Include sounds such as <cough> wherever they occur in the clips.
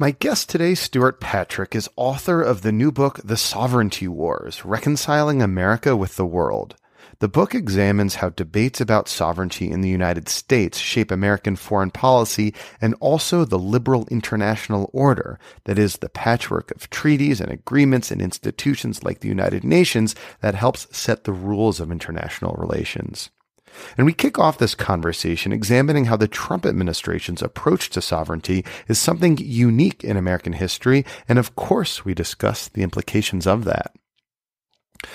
My guest today, Stuart Patrick, is author of the new book, The Sovereignty Wars Reconciling America with the World. The book examines how debates about sovereignty in the United States shape American foreign policy and also the liberal international order, that is, the patchwork of treaties and agreements and institutions like the United Nations that helps set the rules of international relations. And we kick off this conversation examining how the Trump administration's approach to sovereignty is something unique in American history. And of course, we discuss the implications of that.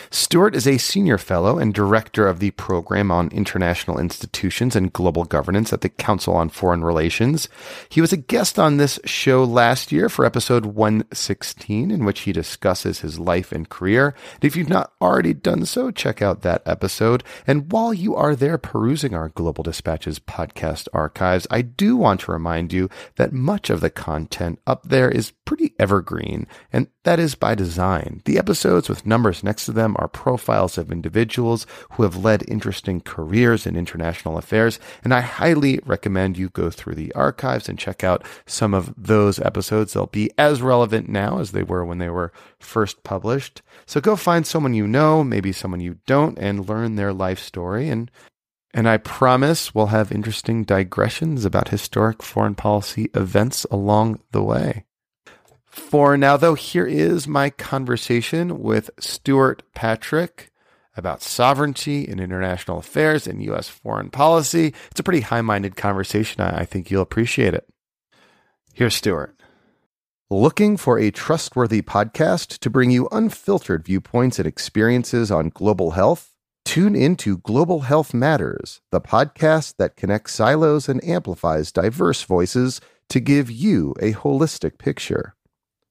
Stuart is a senior fellow and director of the program on international institutions and global governance at the Council on Foreign Relations. He was a guest on this show last year for episode 116, in which he discusses his life and career. And if you've not already done so, check out that episode. And while you are there perusing our Global Dispatches podcast archives, I do want to remind you that much of the content up there is pretty evergreen, and that is by design. The episodes with numbers next to them are profiles of individuals who have led interesting careers in international affairs, and I highly recommend you go through the archives and check out some of those episodes. They'll be as relevant now as they were when they were first published. So go find someone you know, maybe someone you don't, and learn their life story and and I promise we'll have interesting digressions about historic foreign policy events along the way. For now, though, here is my conversation with Stuart Patrick about sovereignty in international affairs and U.S. foreign policy. It's a pretty high minded conversation. I think you'll appreciate it. Here's Stuart. Looking for a trustworthy podcast to bring you unfiltered viewpoints and experiences on global health? Tune into Global Health Matters, the podcast that connects silos and amplifies diverse voices to give you a holistic picture.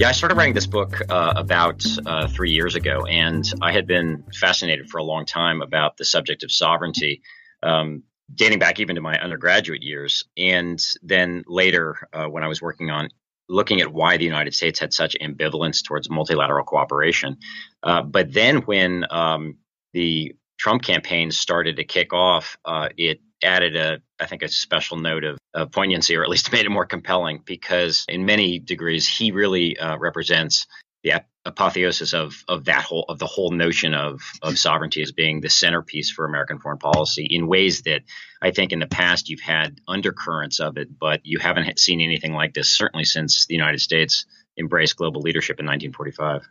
Yeah, I started writing this book uh, about uh, three years ago, and I had been fascinated for a long time about the subject of sovereignty, um, dating back even to my undergraduate years. And then later, uh, when I was working on looking at why the United States had such ambivalence towards multilateral cooperation. Uh, but then when um, the Trump campaign started to kick off, uh, it added a, I think, a special note of, of, poignancy, or at least <laughs> made it more compelling, because in many degrees he really uh, represents the apotheosis of of that whole of the whole notion of of sovereignty as being the centerpiece for American foreign policy in ways that I think in the past you've had undercurrents of it, but you haven't seen anything like this certainly since the United States embraced global leadership in 1945.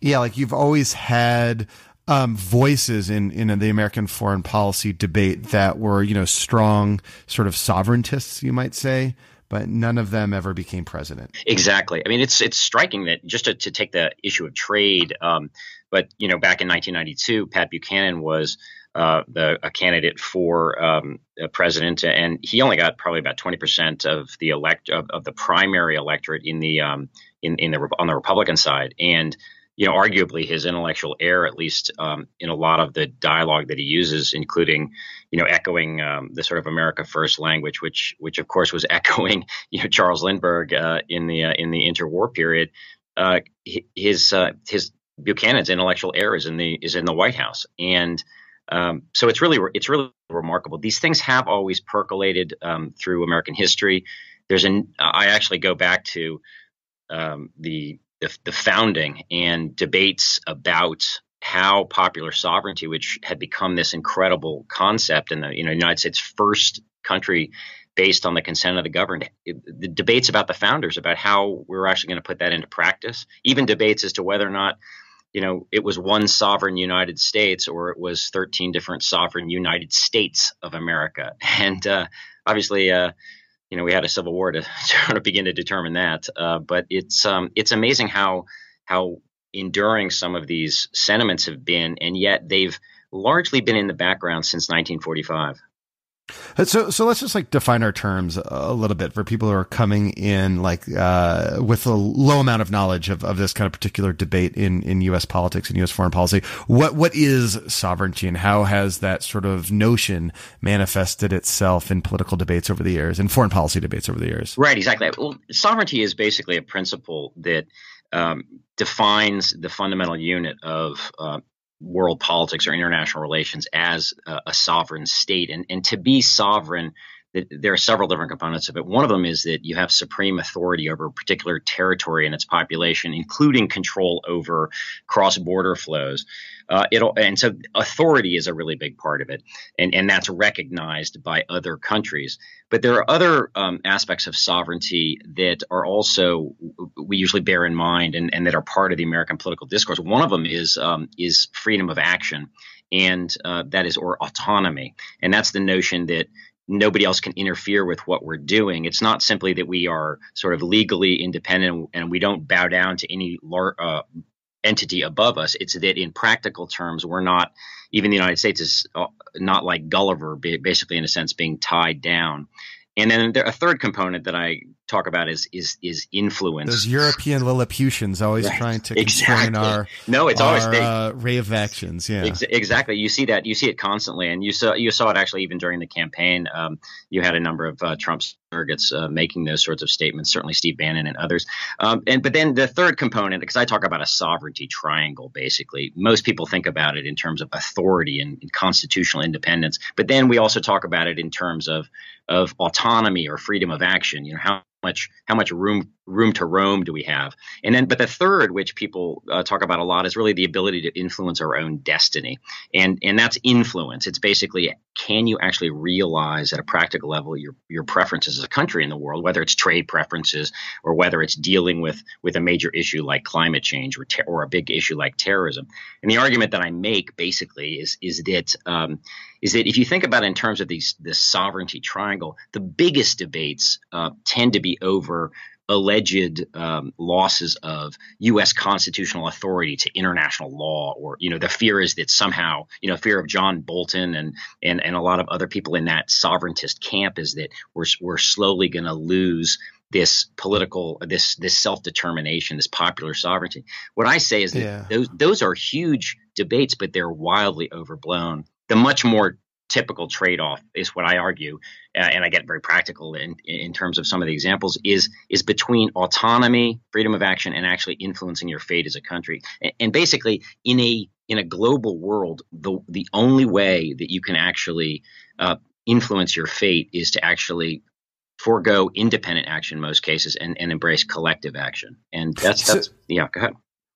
Yeah, like you've always had um, voices in in the American foreign policy debate that were you know strong sort of sovereigntists, you might say, but none of them ever became president. Exactly. I mean, it's it's striking that just to, to take the issue of trade, um, but you know, back in 1992, Pat Buchanan was. Uh, the, a candidate for um, president, and he only got probably about twenty percent of the elect of, of, the primary electorate in the um, in in the on the Republican side, and you know, arguably his intellectual error, at least um, in a lot of the dialogue that he uses, including, you know, echoing um, the sort of America First language, which, which of course was <laughs> echoing, you know, Charles Lindbergh uh, in the uh, in the interwar period. Uh, his uh, his Buchanan's intellectual error is in the is in the White House, and um, so it's really it's really remarkable. These things have always percolated um, through American history. There's an I actually go back to um, the the, the founding and debates about how popular sovereignty, which had become this incredible concept in the you know United States first country based on the consent of the governed. The debates about the founders about how we're actually going to put that into practice, even debates as to whether or not you know, it was one sovereign United States or it was 13 different sovereign United States of America. <laughs> And uh, obviously, uh, you know, we had a civil war to <laughs> sort of begin to determine that. Uh, but it's um, it's amazing how how enduring some of these sentiments have been, and yet they've largely been in the background since 1945. Uh, so, so let's just like define our terms a little bit for people who are coming in like uh, with a low amount of knowledge of, of this kind of particular debate in, in U.S. politics and U.S. foreign policy. What what is sovereignty, and how has that sort of notion manifested itself in political debates over the years and foreign policy debates over the years? Right, exactly. Well, sovereignty is basically a principle that um, defines the fundamental unit of uh, world politics or international relations as a, a sovereign state. And, and to be sovereign, there are several different components of it. One of them is that you have supreme authority over a particular territory and its population, including control over cross-border flows. Uh, it'll and so authority is a really big part of it, and and that's recognized by other countries. But there are other um, aspects of sovereignty that are also we usually bear in mind and, and that are part of the American political discourse. One of them is um, is freedom of action, and uh, that is or autonomy, and that's the notion that nobody else can interfere with what we're doing. It's not simply that we are sort of legally independent and we don't bow down to any lar- uh, entity above us. It's that in practical terms, we're not, even the United States is uh, not like Gulliver, basically, in a sense, being tied down. And then there, a third component that I talk about is is is influence. Those European Lilliputians always right. trying to <laughs> constrain exactly. our no, it's our, always they, uh, ray of actions. Yeah, ex- exactly. You see that you see it constantly, and you saw you saw it actually even during the campaign. Um, you had a number of uh, Trump surrogates uh, making those sorts of statements. Certainly Steve Bannon and others. Um, and but then the third component, because I talk about a sovereignty triangle, basically, most people think about it in terms of authority and, and constitutional independence. But then we also talk about it in terms of of autonomy or freedom of action. You know how much how much room room to roam do we have? And then, but the third, which people uh, talk about a lot, is really the ability to influence our own destiny, and and that's influence. It's basically can you actually realize at a practical level your your preferences as a country in the world, whether it's trade preferences or whether it's dealing with with a major issue like climate change or ter- or a big issue like terrorism. And the argument that I make basically is is that um, is that if you think about it in terms of these this sovereignty triangle, the biggest debates uh, tend to be over alleged um, losses of U.S. constitutional authority to international law, or you know, the fear is that somehow, you know, fear of John Bolton and and and a lot of other people in that sovereigntist camp is that we're we're slowly going to lose this political this this self determination, this popular sovereignty. What I say is that yeah. those those are huge debates, but they're wildly overblown. The much more typical trade-off is what I argue, uh, and I get very practical in in terms of some of the examples is is between autonomy, freedom of action, and actually influencing your fate as a country. And, and basically, in a in a global world, the the only way that you can actually uh, influence your fate is to actually forego independent action in most cases and, and embrace collective action. And that's that's so, yeah. Go ahead.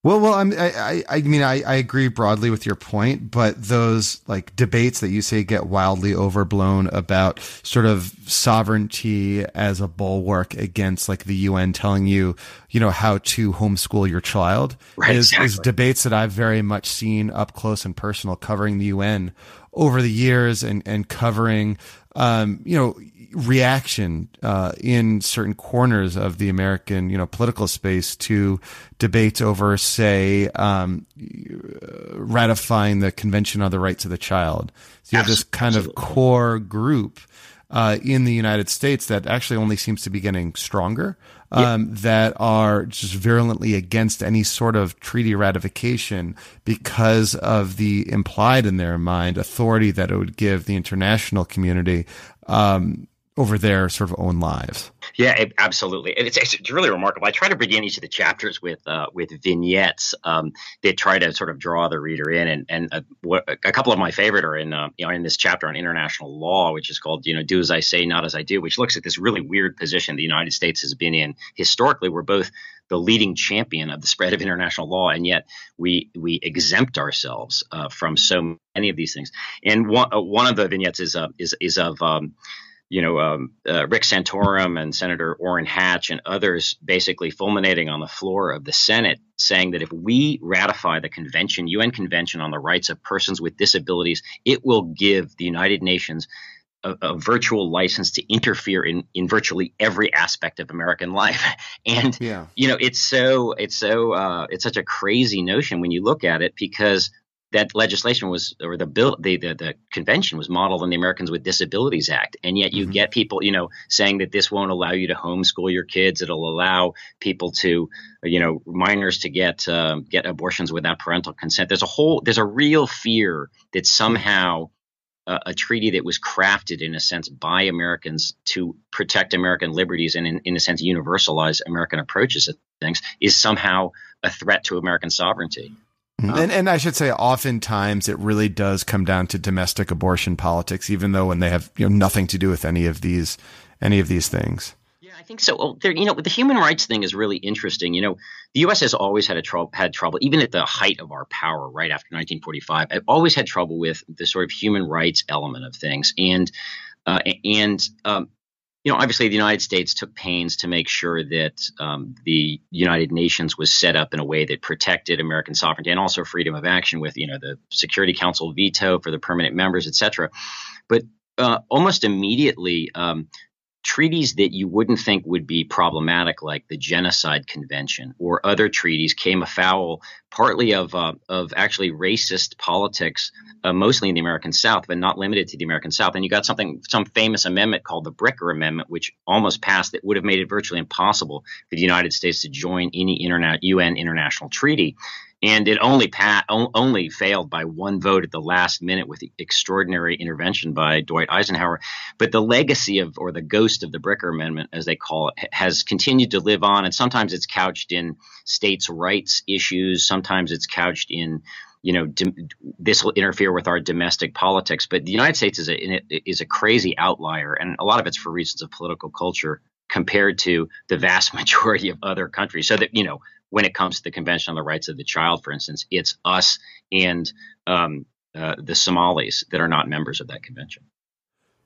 Well, well, I'm, I, I mean, I, I agree broadly with your point, but those like debates that you say get wildly overblown about sort of sovereignty as a bulwark against like the UN telling you, you know, how to homeschool your child right, is, exactly. is debates that I've very much seen up close and personal covering the UN over the years and, and covering, um, you know, reaction uh, in certain corners of the American, you know, political space to debates over, say, um, ratifying the Convention on the Rights of the Child. So you have this kind of core group uh, in the United States that actually only seems to be getting stronger. Um, that are just virulently against any sort of treaty ratification because of the implied in their mind authority that it would give the international community um, over their sort of own lives. Yeah, it, absolutely. It's, it's really remarkable. I try to begin each of the chapters with uh, with vignettes um, that try to sort of draw the reader in, and and uh, what, a couple of my favorite are in uh, you know in this chapter on international law, which is called you know do as I say, not as I do, which looks at this really weird position the United States has been in historically. We're both the leading champion of the spread of international law, and yet we we exempt ourselves uh, from so many of these things. And one uh, one of the vignettes is uh, is is of um, you know, um, uh, Rick Santorum and Senator Orrin Hatch and others basically fulminating on the floor of the Senate saying that if we ratify the convention, UN Convention on the Rights of Persons with Disabilities, it will give the United Nations a, a, virtual license to interfere in, in virtually every aspect of American life. <laughs> And yeah. you know, it's so it's so uh, it's such a crazy notion when you look at it because that legislation was or the bill the, the, the convention was modeled on the Americans with Disabilities Act, and yet you mm-hmm. get people you know saying that this won't allow you to homeschool your kids. It'll allow people to you know minors to get uh, get abortions without parental consent. There's a whole there's a real fear that somehow uh, a treaty that was crafted in a sense by Americans to protect American liberties and in, in a sense universalize American approaches to things is somehow a threat to American sovereignty. Mm-hmm. and, and I should say, oftentimes it really does come down to domestic abortion politics, even though when they have you know nothing to do with any of these any of these things. Yeah, I think so. Well, there, you know, the human rights thing is really interesting. You know, the U.S. has always had a tr- had trouble, even at the height of our power, right after 1945. I've always had trouble with the sort of human rights element of things, and uh, and um, you know, obviously the United States took pains to make sure that um, the United Nations was set up in a way that protected American sovereignty and also freedom of action with, you know, the Security Council veto for the permanent members, et cetera. But uh, almost immediately, um, treaties that you wouldn't think would be problematic, like the Genocide Convention or other treaties, came afoul partly of uh, of actually racist politics, uh, mostly in the American South, but not limited to the American South. And you got something, some famous amendment called the Bricker Amendment, which almost passed that would have made it virtually impossible for the United States to join any internet UN international treaty and it only only failed by one vote at the last minute with extraordinary intervention by Dwight Eisenhower. But the legacy of, or the ghost of the Bricker Amendment, as they call it, has continued to live on, and sometimes it's couched in states' rights issues, sometimes it's couched in you know, this will interfere with our domestic politics. But the United States is a is a crazy outlier, and a lot of it's for reasons of political culture compared to the vast <laughs> majority of other countries. So that you know, when it comes to the Convention on the Rights of the Child, for instance, it's us and um, uh, the Somalis that are not members of that convention.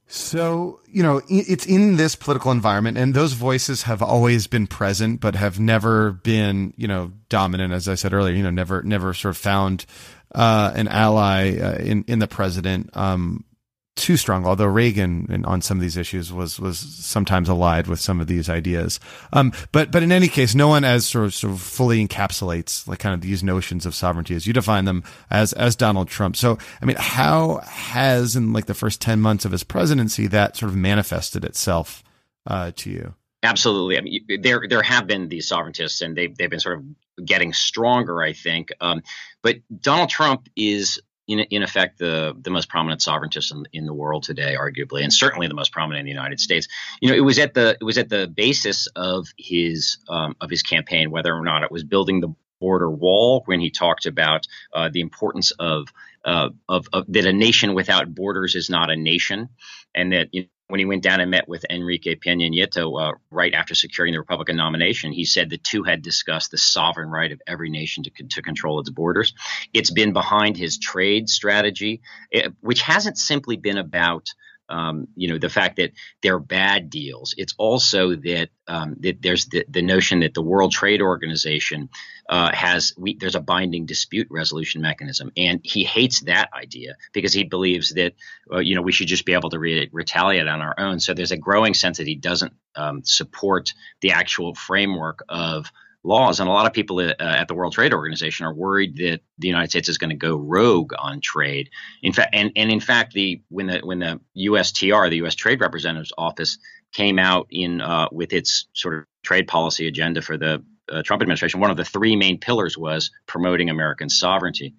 So, you know, it's in this political environment, and those voices have always been present, but have never been, you know, dominant. As I said earlier, you know, never, never sort of found uh, an ally uh, in in the president. Um, too strong, although Reagan on some of these issues was was sometimes allied with some of these ideas. Um, but but in any case, no one as sort of, sort of fully encapsulates like kind of these notions of sovereignty as you define them as as Donald Trump. So I mean, how has in like the first ten months of his presidency that sort of manifested itself uh, to you? Absolutely. I mean, there there have been these sovereigntists, and they've they've been sort of getting stronger, I think. Um, but Donald Trump is in, in effect the the most prominent sovereigntist in, in the world today, arguably, and certainly the most prominent in the United States. You know, it was at the it was at the basis of his um, of his campaign, whether or not it was building the border wall, when he talked about uh, the importance of, uh, of, of that a nation without borders is not a nation, and that you when he went down and met with Enrique Peña Nieto uh, right after securing the Republican nomination, he said the two had discussed the sovereign right of every nation to, to control its borders. It's been behind his trade strategy, eh, which hasn't simply been about um, you know the fact that they're bad deals. It's also that um, that there's the, the, notion that the World Trade Organization uh, has we, there's a binding dispute resolution mechanism, and he hates that idea because he believes that uh, you know we should just be able to re- retaliate on our own. So there's a growing sense that he doesn't um, support the actual framework of laws. And a lot of people uh, at the World Trade Organization are worried that the United States is going to go rogue on trade. In fact, and, and in fact, the when the when the USTR, the U.S. Trade Representative's Office, came out in uh, with its sort of trade policy agenda for the uh, Trump administration, one of the three main pillars was promoting American sovereignty.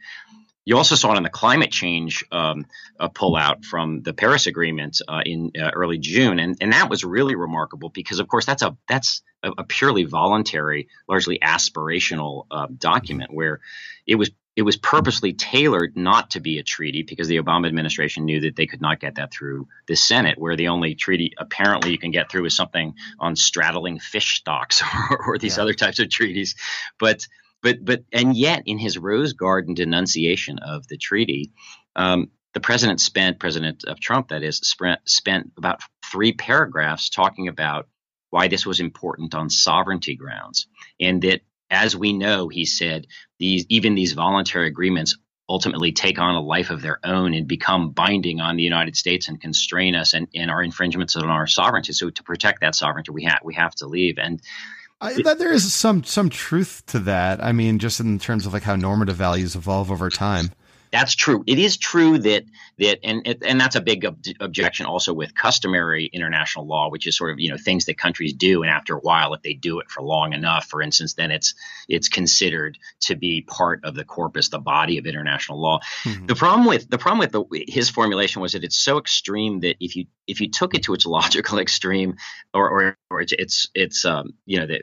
You also saw it in the climate change um, pullout from the Paris Agreement uh, in uh, early June, and and that was really remarkable because, of course, that's a that's a, a purely voluntary, largely aspirational uh, document where it was it was purposely tailored not to be a treaty because the Obama administration knew that they could not get that through the Senate, where the only treaty apparently you can get through is something on straddling fish stocks <laughs> or, or these yeah. other types of treaties. But but but and yet in his Rose Garden denunciation of the treaty, um, the president spent President of Trump that is spent, spent about three paragraphs talking about why this was important on sovereignty grounds, and that as we know, he said, these even these voluntary agreements ultimately take on a life of their own and become binding on the United States and constrain us and, and our infringements on our sovereignty. So to protect that sovereignty, we have we have to leave. And I, there is some some truth to that. I mean, just in terms of like how normative values evolve over time that's true. It is true that that and and that's a big ob- objection also with customary international law, which is sort of you know things that countries do, and after a while, if they do it for long enough, for instance, then it's it's considered to be part of the corpus, the body of international law. Mm-hmm. The problem with the problem with the, his formulation was that it's so extreme that if you if you took it to its <laughs> logical extreme, or or, or it's it's, it's um, you know the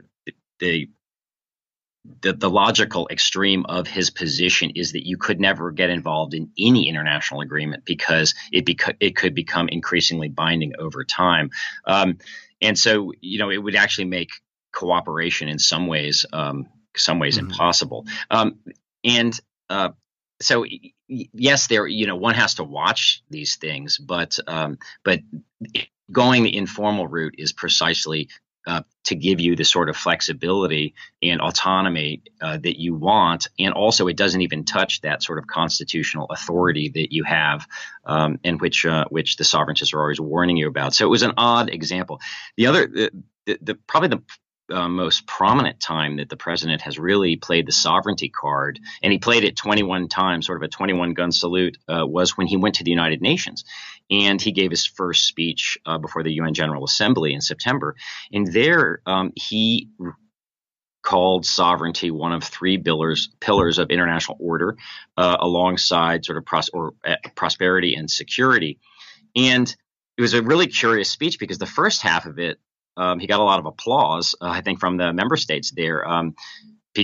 the the, the logical extreme of his position is that you could never get involved in any international agreement because it beca- it could become increasingly binding over time. Um, and so, you know, it would actually make cooperation in some ways, um, some ways mm-hmm. impossible. Um, and uh, so, yes, there, you know, one has to watch these things, but um, but going the informal route is precisely uh, to give you the sort of flexibility and autonomy uh, that you want. And also, it doesn't even touch that sort of constitutional authority that you have, um, and which uh, which the sovereigntists are always warning you about. So it was an odd example. The other, the, the, the probably the uh, most prominent time that the president has really played the sovereignty card, and he played it 21 times, sort of a 21 gun salute, uh, was when he went to the United Nations. And he gave his first speech uh, before the UN General Assembly in September. And there um, he called sovereignty one of three pillars pillars of international order, uh, alongside sort of pros- or, uh, prosperity and security. And it was a really curious speech because the first half of it um, he got a lot of applause, uh, I think, from the member states there. Um,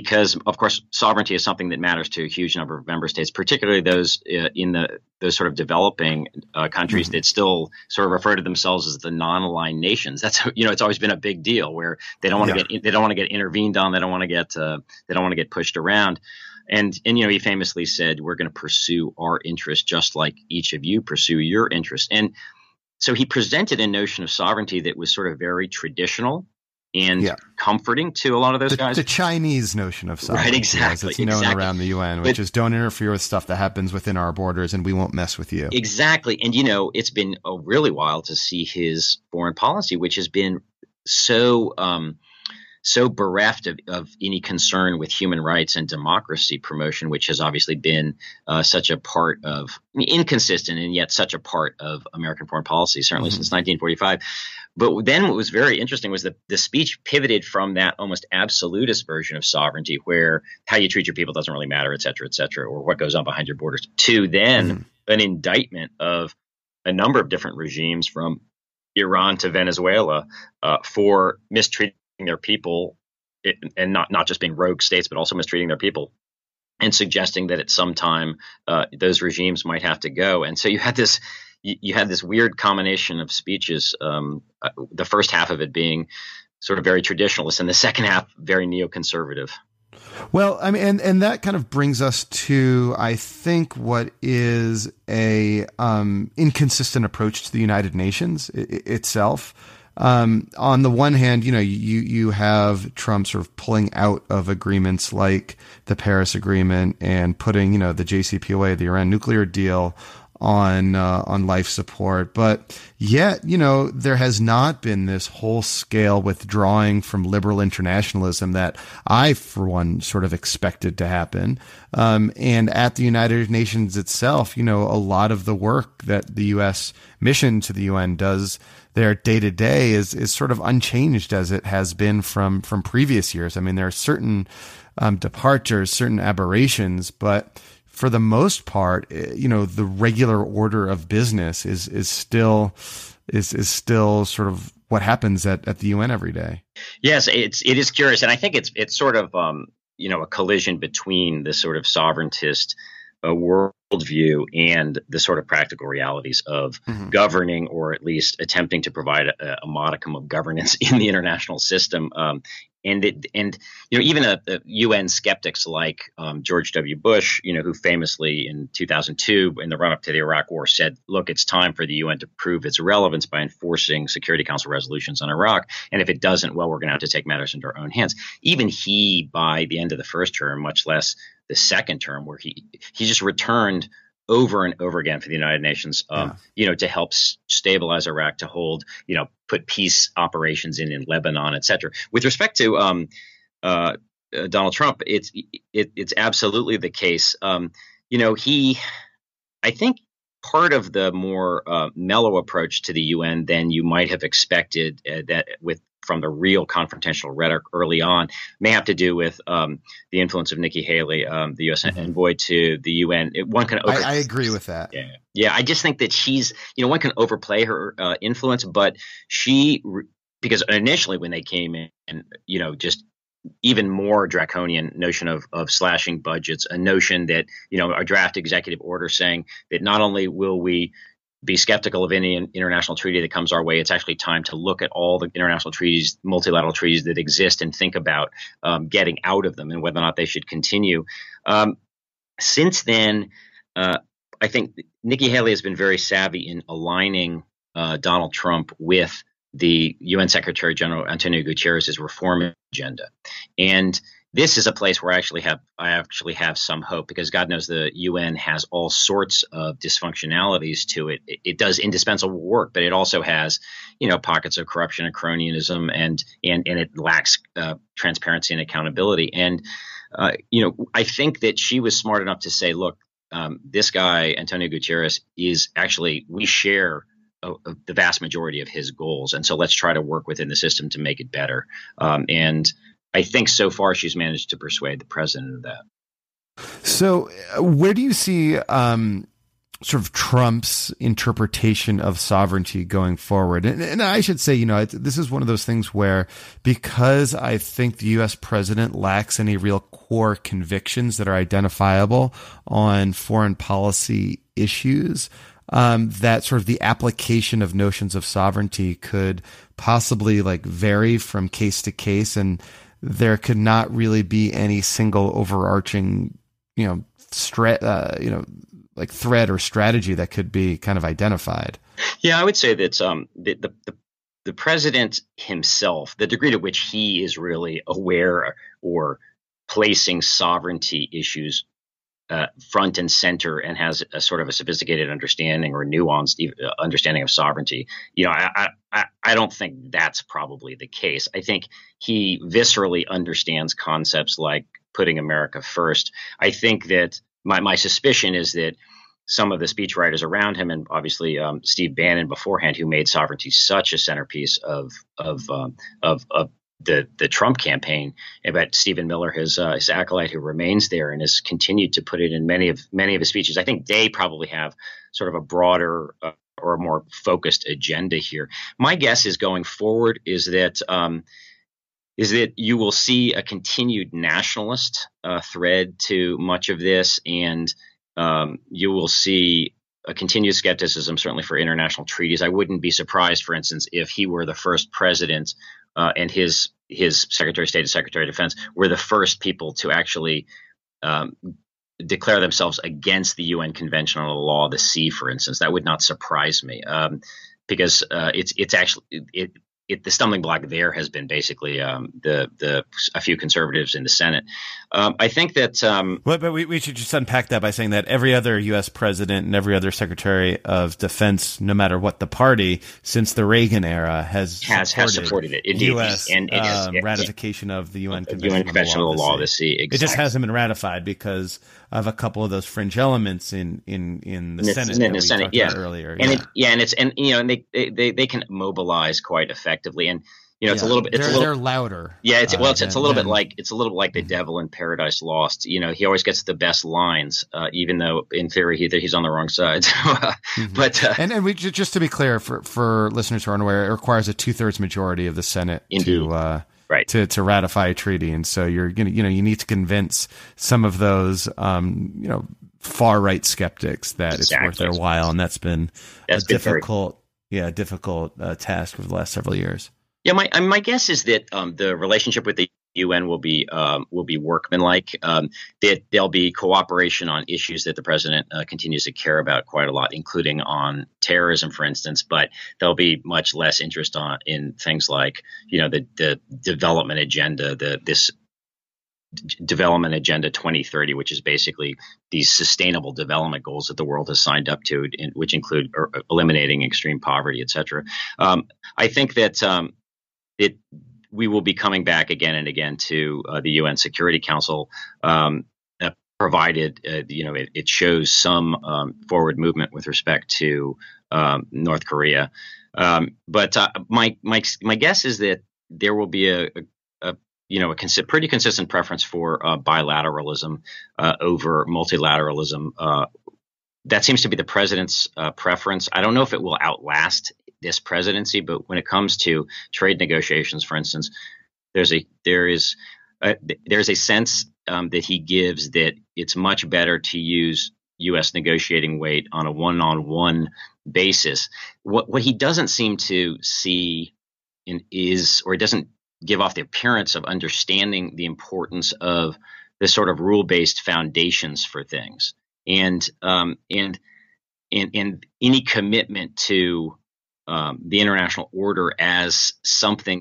because of course sovereignty is something that matters to a huge number of member states, particularly those uh, in the those sort of developing uh, countries mm-hmm. that still sort of refer to themselves as the non-aligned nations. That's you know it's always been a big deal where they don't want to yeah. get they don't want to get intervened on, they don't want to get uh, they don't want to get pushed around. And and you know he famously said we're going to pursue our interests just like each of you pursue your interests." And so he presented a notion of sovereignty that was sort of very traditional and yeah. comforting to a lot of those the, guys. The Chinese notion of sovereignty, right, exactly, it's known exactly. around the UN, which but, is don't interfere with stuff that happens within our borders, and we won't mess with you. Exactly, and you know it's been a really while to see his foreign policy, which has been so um, so bereft of, of, any concern with human rights and democracy promotion, which has obviously been uh, such a part of inconsistent and yet such a part of American foreign policy, certainly mm-hmm. since 1945. But then what was very interesting was that the speech pivoted from that almost absolutist version of sovereignty, where how you treat your people doesn't really matter, et cetera, et cetera, or what goes on behind your borders, to then mm-hmm. an indictment of a number of different regimes from Iran to Venezuela uh, for mistreating their people and not not just being rogue states, but also mistreating their people, and suggesting that at some time uh, those regimes might have to go. And so you had this you, you had this weird combination of speeches. Um, uh, the first half of it being sort of very traditionalist, and the second half very neoconservative. Well, I mean, and, and that kind of brings us to, I think, what is a um, inconsistent approach to the United Nations I- itself um, on the one hand, you know, you you have Trump sort of pulling out of agreements like the Paris Agreement and putting, you know, the JCPOA, the Iran nuclear deal, on uh, on life support, but yet you know there has not been this whole scale withdrawing from liberal internationalism that I, for one, sort of expected to happen. Um, and at the United Nations itself, you know, a lot of the work that the U.S. mission to the UN does there day to day is is sort of unchanged as it has been from from previous years. I mean, there are certain um, departures, certain aberrations, but for the most part, eh, you know, the regular order of business is is still is is still sort of what happens at, at the UN every day. Yes, it's it is curious, and I think it's it's sort of um, you know a collision between the sort of sovereigntist uh, worldview and the sort of practical realities of mm-hmm. governing, or at least attempting to provide a, a, modicum of governance <laughs> in the international system. Um, and it, and you know even a, a UN skeptics like um, George W. Bush, you know, who famously in 2002 in the run up to the Iraq War said, "Look, it's time for the UN to prove its relevance by enforcing Security Council resolutions on Iraq, and if it doesn't, well, we're going to have to take matters into our own hands." Even he, by the end of the first term, much less the second term, where he he just returned over and over again for the United Nations, um, yeah. you know, to help s- stabilize Iraq, to hold, you know, put peace operations in in Lebanon, et cetera. With respect to um, uh, uh, Donald Trump, it's it, it's absolutely the case. Um, you know, he, I think part of the more uh, mellow approach to the UN than you might have expected uh, that with from the real confrontational rhetoric early on may have to do with um, the influence of Nikki Haley, um, the U.S. Mm-hmm. envoy to the UN. It, one can. Over- I, I, agree with that. Yeah, yeah. I just think that she's, you know, one can overplay her uh, influence, but she, because initially when they came in, and you know, just even more draconian notion of, of slashing budgets, a notion that, you know, a draft executive order saying that not only will we be skeptical of any international treaty that comes our way. It's actually time to look at all the international treaties, multilateral treaties that exist, and think about um, getting out of them and whether or not they should continue. Um, since then, uh, I think Nikki Haley has been very savvy in aligning uh, Donald Trump with the UN Secretary General Antonio Guterres' reform agenda. And this is a place where I actually have I actually have some hope because God knows the UN has all sorts of dysfunctionalities to it. It, it does indispensable work, but it also has you know pockets of corruption and cronyism, and and and it lacks uh, transparency and accountability. And uh, you know I think that she was smart enough to say, look, um, this guy Antonio Guterres is actually we share the vast majority of his goals. And so let's try to work within the system to make it better. Um, and I think so far she's managed to persuade the president of that. So, uh, where do you see um, sort of Trump's interpretation of sovereignty going forward? And, and I should say, you know, this is one of those things where because I think the U.S. president lacks any real core convictions that are identifiable on foreign policy issues um, that sort of the application of notions of sovereignty could possibly like vary from case to case, and there could not really be any single overarching, you know, stra- uh, you know, like thread or strategy that could be kind of identified. Yeah, I would say that um, the, the, the the president himself, the degree to which he is really aware or placing sovereignty issues uh, front and center and has a sort of a sophisticated understanding or nuanced uh, understanding of sovereignty. You know, I, I, I don't think that's probably the case. I think he viscerally understands concepts like putting America first. I think that my, my suspicion is that some of the speechwriters around him, and obviously um, Steve Bannon beforehand, who made sovereignty such a centerpiece of of um, of, of the the Trump campaign. But Stephen Miller, his uh, his acolyte, who remains there and has continued to put it in many of many of his speeches. I think they probably have sort of a broader uh, or a more focused agenda here. My guess is going forward is that. Um, is that you will see a continued nationalist uh, thread to much of this, and um, you will see a continued skepticism, certainly for international treaties. I wouldn't be surprised, for instance, if he were the first president uh, and his his Secretary of State and Secretary of Defense were the first people to actually um, declare themselves against the UN Convention on the Law of the Sea, for instance. That would not surprise me um, because uh, it's it's actually it, it, the stumbling block there has been basically um, the the a few conservatives in the Senate. Um, I think that. Um, well, but we, we should just unpack that by saying that every other U.S. president and every other Secretary of Defense, no matter what the party, since the Reagan era, has has supported, has supported it. Indeed, U.S. and it is, um, ratification of the UN Convention, UN Convention on the Law of the Sea. Exactly. It just hasn't been ratified because of a couple of those fringe elements in in in the, in the Senate. In the Senate, yeah. Earlier, and yeah. It, yeah, and it's and you know, and they they they can mobilize quite effectively, and you know, it's yeah, a little bit. It's they're, a little, they're louder. Yeah, it's well, it's, it's a little bit like it's a little bit like the mm-hmm. devil in Paradise Lost. You know, he always gets the best lines, uh, even though in theory he, he's on the wrong side. <laughs> mm-hmm. But uh, and and we just to be clear for for listeners who aren't aware, it requires a two thirds majority of the Senate Indeed. to. Uh, right. to to ratify a treaty. And so you're gonna you know you need to convince some of those um you know far right skeptics that exactly. it's worth their while. And that's been that's a been difficult very- yeah difficult uh, task over the last several years. Yeah, my my guess is that um, the relationship with the UN will be um, will be workmanlike. Um, that there'll be cooperation on issues that the president uh, continues to care about quite a lot, including on terrorism, for instance. But there'll be much less interest on in things like you know the the development agenda, the this development agenda 2030 which is basically these sustainable development goals that the world has signed up to in, which include er, eliminating extreme poverty et cetera um, i think that um, it we will be coming back again and again to uh, the UN Security Council, um, uh, provided uh, you know it, it shows some um, forward movement with respect to um, North Korea. Um, but uh, my my my guess is that there will be a, a, a you know a pretty consistent preference for uh, bilateralism uh, over multilateralism. that seems to be the president's preference. I don't know if it will outlast this presidency, but when it comes to trade negotiations, for instance, there's a there is a, there's a sense um, that he gives that it's much better to use U.S. negotiating weight on a one-on-one basis. What what he doesn't seem to see in, is, or he doesn't give off the appearance of understanding the importance of the sort of rule-based foundations for things, and um, and and and any commitment to um, the international order as something